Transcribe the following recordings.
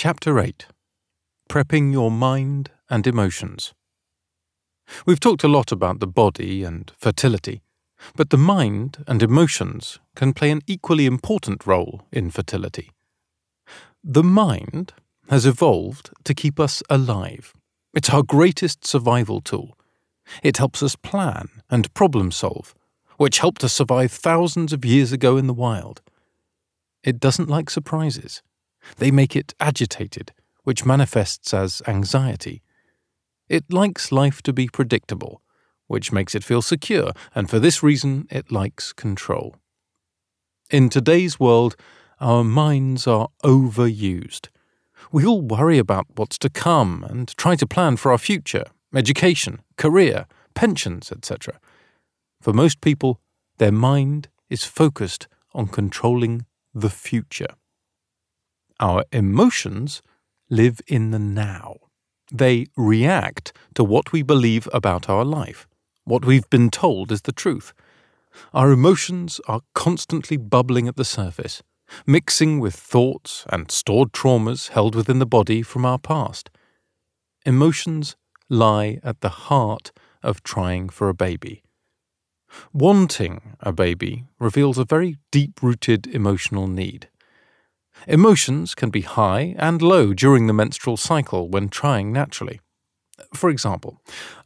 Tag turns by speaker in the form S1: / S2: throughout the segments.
S1: Chapter 8 Prepping Your Mind and Emotions. We've talked a lot about the body and fertility, but the mind and emotions can play an equally important role in fertility. The mind has evolved to keep us alive. It's our greatest survival tool. It helps us plan and problem solve, which helped us survive thousands of years ago in the wild. It doesn't like surprises. They make it agitated, which manifests as anxiety. It likes life to be predictable, which makes it feel secure, and for this reason it likes control. In today's world, our minds are overused. We all worry about what's to come and try to plan for our future, education, career, pensions, etc. For most people, their mind is focused on controlling the future. Our emotions live in the now. They react to what we believe about our life, what we've been told is the truth. Our emotions are constantly bubbling at the surface, mixing with thoughts and stored traumas held within the body from our past. Emotions lie at the heart of trying for a baby. Wanting a baby reveals a very deep rooted emotional need. Emotions can be high and low during the menstrual cycle when trying naturally. For example,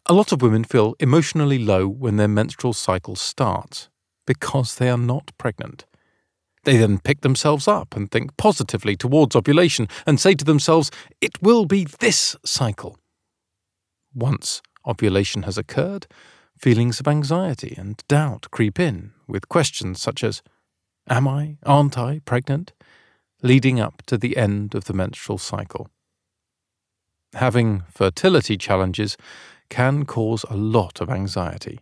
S1: a lot of women feel emotionally low when their menstrual cycle starts because they are not pregnant. They then pick themselves up and think positively towards ovulation and say to themselves, It will be this cycle. Once ovulation has occurred, feelings of anxiety and doubt creep in, with questions such as, Am I, aren't I pregnant? Leading up to the end of the menstrual cycle. Having fertility challenges can cause a lot of anxiety.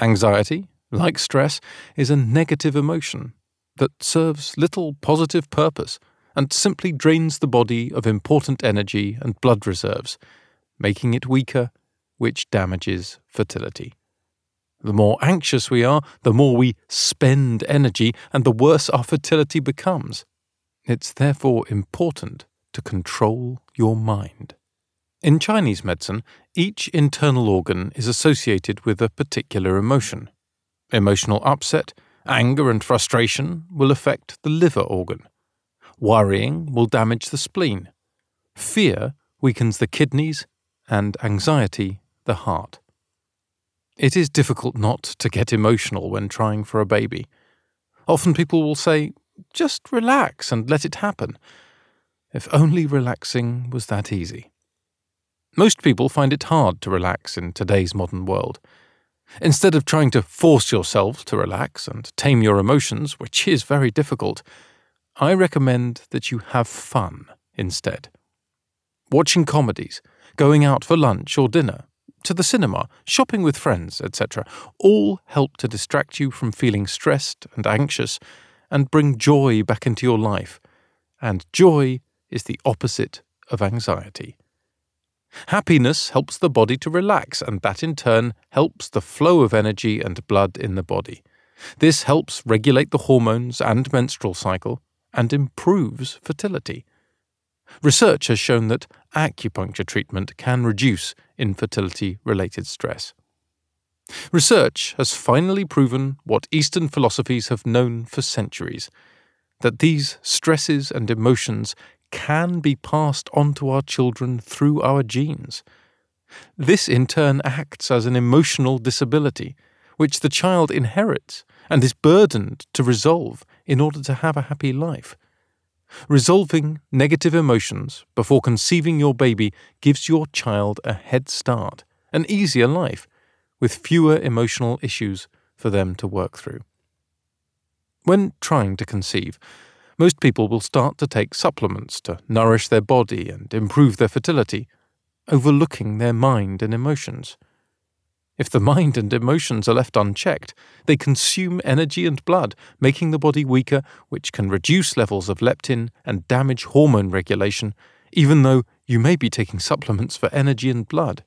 S1: Anxiety, like stress, is a negative emotion that serves little positive purpose and simply drains the body of important energy and blood reserves, making it weaker, which damages fertility. The more anxious we are, the more we spend energy, and the worse our fertility becomes. It's therefore important to control your mind. In Chinese medicine, each internal organ is associated with a particular emotion. Emotional upset, anger, and frustration will affect the liver organ. Worrying will damage the spleen. Fear weakens the kidneys, and anxiety the heart. It is difficult not to get emotional when trying for a baby. Often people will say, just relax and let it happen. If only relaxing was that easy. Most people find it hard to relax in today's modern world. Instead of trying to force yourself to relax and tame your emotions, which is very difficult, I recommend that you have fun instead. Watching comedies, going out for lunch or dinner, to the cinema, shopping with friends, etc., all help to distract you from feeling stressed and anxious and bring joy back into your life. And joy is the opposite of anxiety. Happiness helps the body to relax, and that in turn helps the flow of energy and blood in the body. This helps regulate the hormones and menstrual cycle and improves fertility. Research has shown that acupuncture treatment can reduce infertility related stress. Research has finally proven what Eastern philosophies have known for centuries that these stresses and emotions can be passed on to our children through our genes. This in turn acts as an emotional disability, which the child inherits and is burdened to resolve in order to have a happy life. Resolving negative emotions before conceiving your baby gives your child a head start, an easier life, with fewer emotional issues for them to work through. When trying to conceive, most people will start to take supplements to nourish their body and improve their fertility, overlooking their mind and emotions. If the mind and emotions are left unchecked, they consume energy and blood, making the body weaker, which can reduce levels of leptin and damage hormone regulation, even though you may be taking supplements for energy and blood.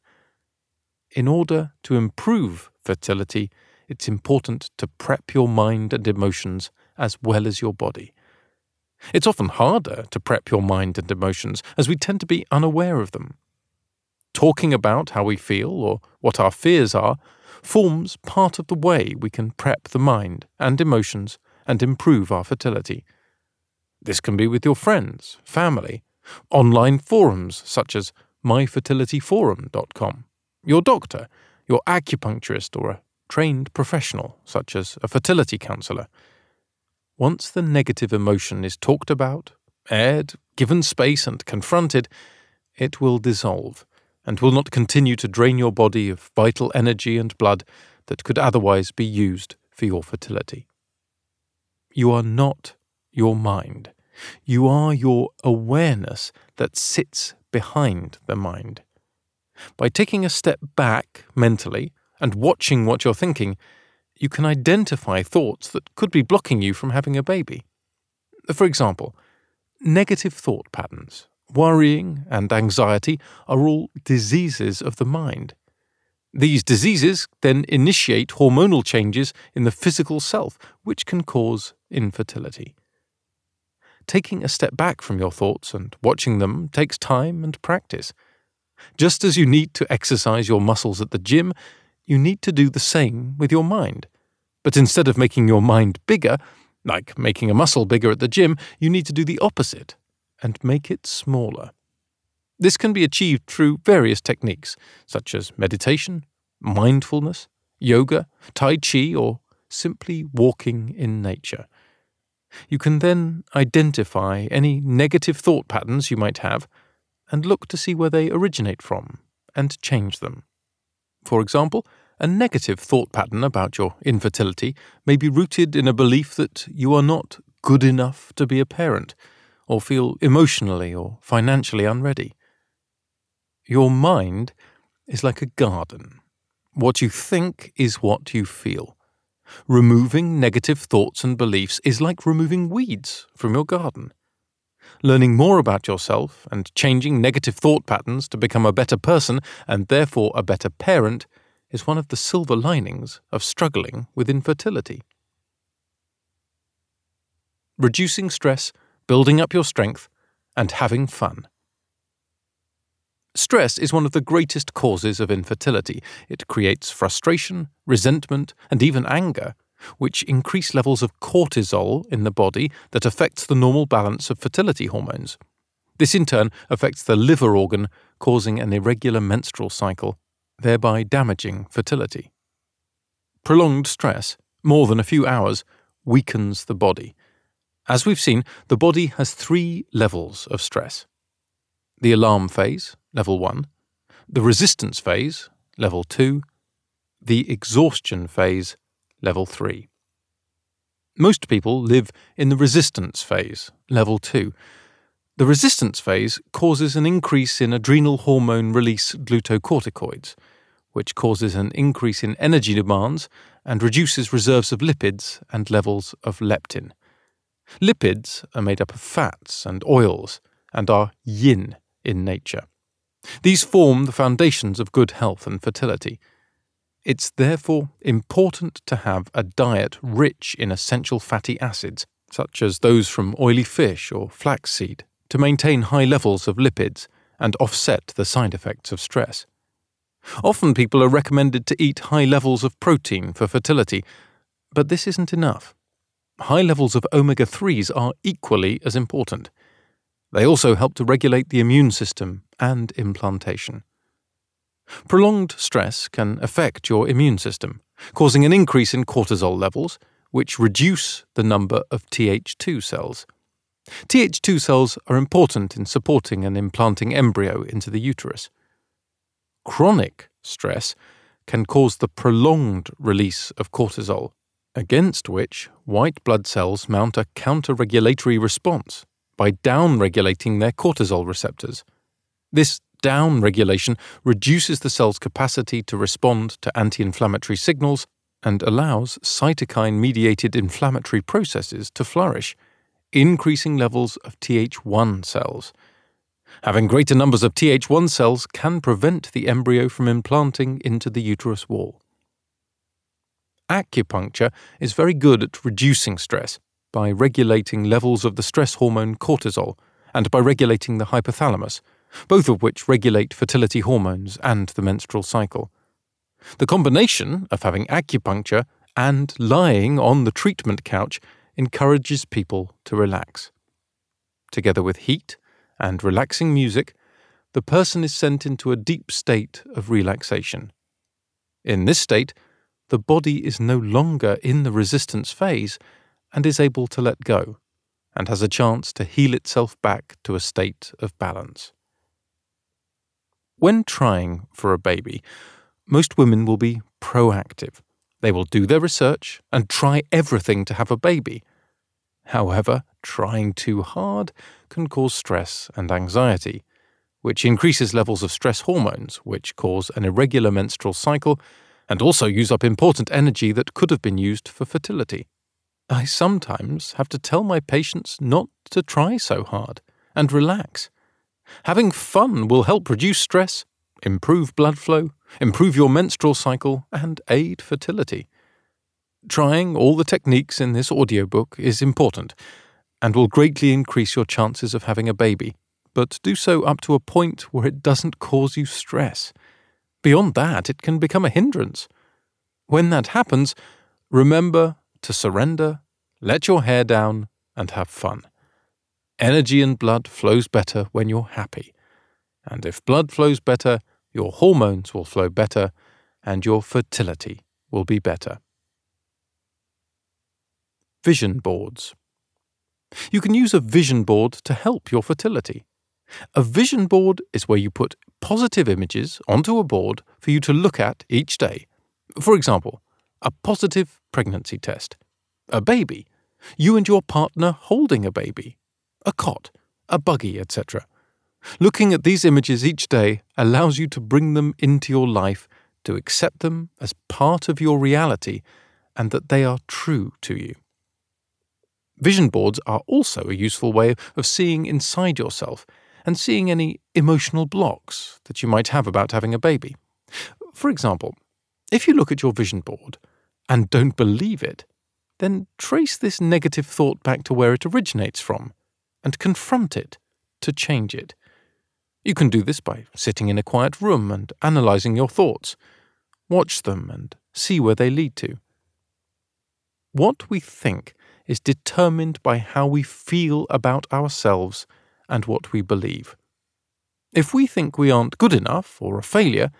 S1: In order to improve fertility, it's important to prep your mind and emotions as well as your body. It's often harder to prep your mind and emotions as we tend to be unaware of them. Talking about how we feel or what our fears are forms part of the way we can prep the mind and emotions and improve our fertility. This can be with your friends, family, online forums such as myfertilityforum.com, your doctor, your acupuncturist, or a trained professional such as a fertility counsellor. Once the negative emotion is talked about, aired, given space, and confronted, it will dissolve and will not continue to drain your body of vital energy and blood that could otherwise be used for your fertility. You are not your mind. You are your awareness that sits behind the mind. By taking a step back mentally and watching what you're thinking, you can identify thoughts that could be blocking you from having a baby. For example, negative thought patterns, worrying, and anxiety are all diseases of the mind. These diseases then initiate hormonal changes in the physical self, which can cause infertility. Taking a step back from your thoughts and watching them takes time and practice. Just as you need to exercise your muscles at the gym, you need to do the same with your mind. But instead of making your mind bigger, like making a muscle bigger at the gym, you need to do the opposite and make it smaller. This can be achieved through various techniques, such as meditation, mindfulness, yoga, Tai Chi, or simply walking in nature. You can then identify any negative thought patterns you might have and look to see where they originate from and change them. For example, a negative thought pattern about your infertility may be rooted in a belief that you are not good enough to be a parent, or feel emotionally or financially unready. Your mind is like a garden. What you think is what you feel. Removing negative thoughts and beliefs is like removing weeds from your garden. Learning more about yourself and changing negative thought patterns to become a better person and therefore a better parent is one of the silver linings of struggling with infertility. Reducing stress, building up your strength, and having fun. Stress is one of the greatest causes of infertility. It creates frustration, resentment, and even anger, which increase levels of cortisol in the body that affects the normal balance of fertility hormones. This in turn affects the liver organ, causing an irregular menstrual cycle, thereby damaging fertility. Prolonged stress, more than a few hours, weakens the body. As we've seen, the body has three levels of stress the alarm phase, level 1, the resistance phase, level 2, the exhaustion phase, level 3. Most people live in the resistance phase, level 2. The resistance phase causes an increase in adrenal hormone release glucocorticoids, which causes an increase in energy demands and reduces reserves of lipids and levels of leptin. Lipids are made up of fats and oils and are yin in nature. These form the foundations of good health and fertility. It's therefore important to have a diet rich in essential fatty acids, such as those from oily fish or flaxseed, to maintain high levels of lipids and offset the side effects of stress. Often people are recommended to eat high levels of protein for fertility, but this isn't enough. High levels of omega 3s are equally as important. They also help to regulate the immune system and implantation. Prolonged stress can affect your immune system, causing an increase in cortisol levels, which reduce the number of Th2 cells. Th2 cells are important in supporting and implanting embryo into the uterus. Chronic stress can cause the prolonged release of cortisol, against which white blood cells mount a counter regulatory response by down-regulating their cortisol receptors. This down-regulation reduces the cell's capacity to respond to anti-inflammatory signals and allows cytokine-mediated inflammatory processes to flourish, increasing levels of Th1 cells. Having greater numbers of Th1 cells can prevent the embryo from implanting into the uterus wall. Acupuncture is very good at reducing stress by regulating levels of the stress hormone cortisol and by regulating the hypothalamus, both of which regulate fertility hormones and the menstrual cycle. The combination of having acupuncture and lying on the treatment couch encourages people to relax. Together with heat and relaxing music, the person is sent into a deep state of relaxation. In this state, the body is no longer in the resistance phase and is able to let go, and has a chance to heal itself back to a state of balance. When trying for a baby, most women will be proactive. They will do their research and try everything to have a baby. However, trying too hard can cause stress and anxiety, which increases levels of stress hormones, which cause an irregular menstrual cycle and also use up important energy that could have been used for fertility. I sometimes have to tell my patients not to try so hard and relax. Having fun will help reduce stress, improve blood flow, improve your menstrual cycle, and aid fertility. Trying all the techniques in this audiobook is important and will greatly increase your chances of having a baby, but do so up to a point where it doesn't cause you stress. Beyond that, it can become a hindrance. When that happens, remember to surrender, let your hair down, and have fun. Energy and blood flows better when you're happy. And if blood flows better, your hormones will flow better, and your fertility will be better. Vision boards. You can use a vision board to help your fertility. A vision board is where you put positive images onto a board for you to look at each day. For example, a positive pregnancy test, a baby, you and your partner holding a baby, a cot, a buggy, etc. Looking at these images each day allows you to bring them into your life, to accept them as part of your reality, and that they are true to you. Vision boards are also a useful way of seeing inside yourself and seeing any emotional blocks that you might have about having a baby. For example, if you look at your vision board and don't believe it, then trace this negative thought back to where it originates from and confront it to change it. You can do this by sitting in a quiet room and analysing your thoughts. Watch them and see where they lead to. What we think is determined by how we feel about ourselves and what we believe. If we think we aren't good enough or a failure,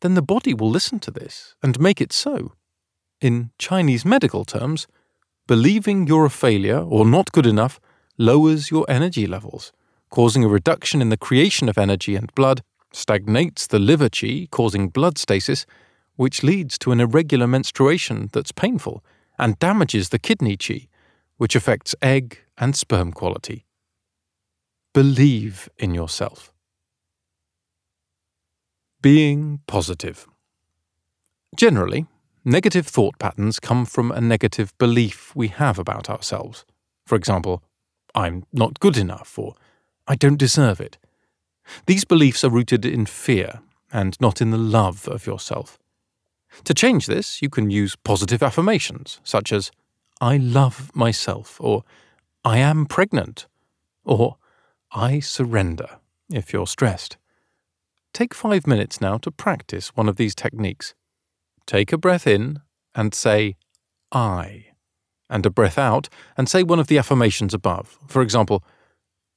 S1: then the body will listen to this and make it so. In Chinese medical terms, believing you're a failure or not good enough lowers your energy levels, causing a reduction in the creation of energy and blood, stagnates the liver qi, causing blood stasis, which leads to an irregular menstruation that's painful and damages the kidney qi, which affects egg and sperm quality. Believe in yourself. Being positive. Generally, Negative thought patterns come from a negative belief we have about ourselves. For example, I'm not good enough or I don't deserve it. These beliefs are rooted in fear and not in the love of yourself. To change this, you can use positive affirmations such as, I love myself, or I am pregnant, or I surrender if you're stressed. Take five minutes now to practice one of these techniques. Take a breath in and say, I, and a breath out and say one of the affirmations above. For example,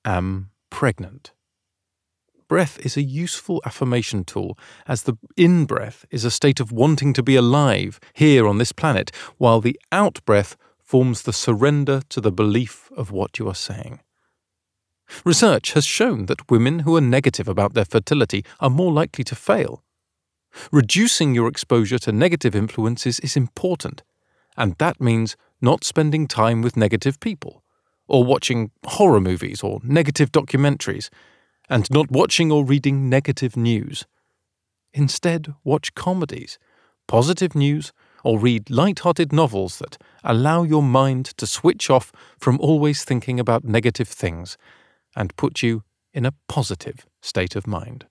S1: am pregnant. Breath is a useful affirmation tool, as the in breath is a state of wanting to be alive here on this planet, while the out breath forms the surrender to the belief of what you are saying. Research has shown that women who are negative about their fertility are more likely to fail. Reducing your exposure to negative influences is important, and that means not spending time with negative people, or watching horror movies or negative documentaries, and not watching or reading negative news. Instead, watch comedies, positive news, or read light-hearted novels that allow your mind to switch off from always thinking about negative things and put you in a positive state of mind.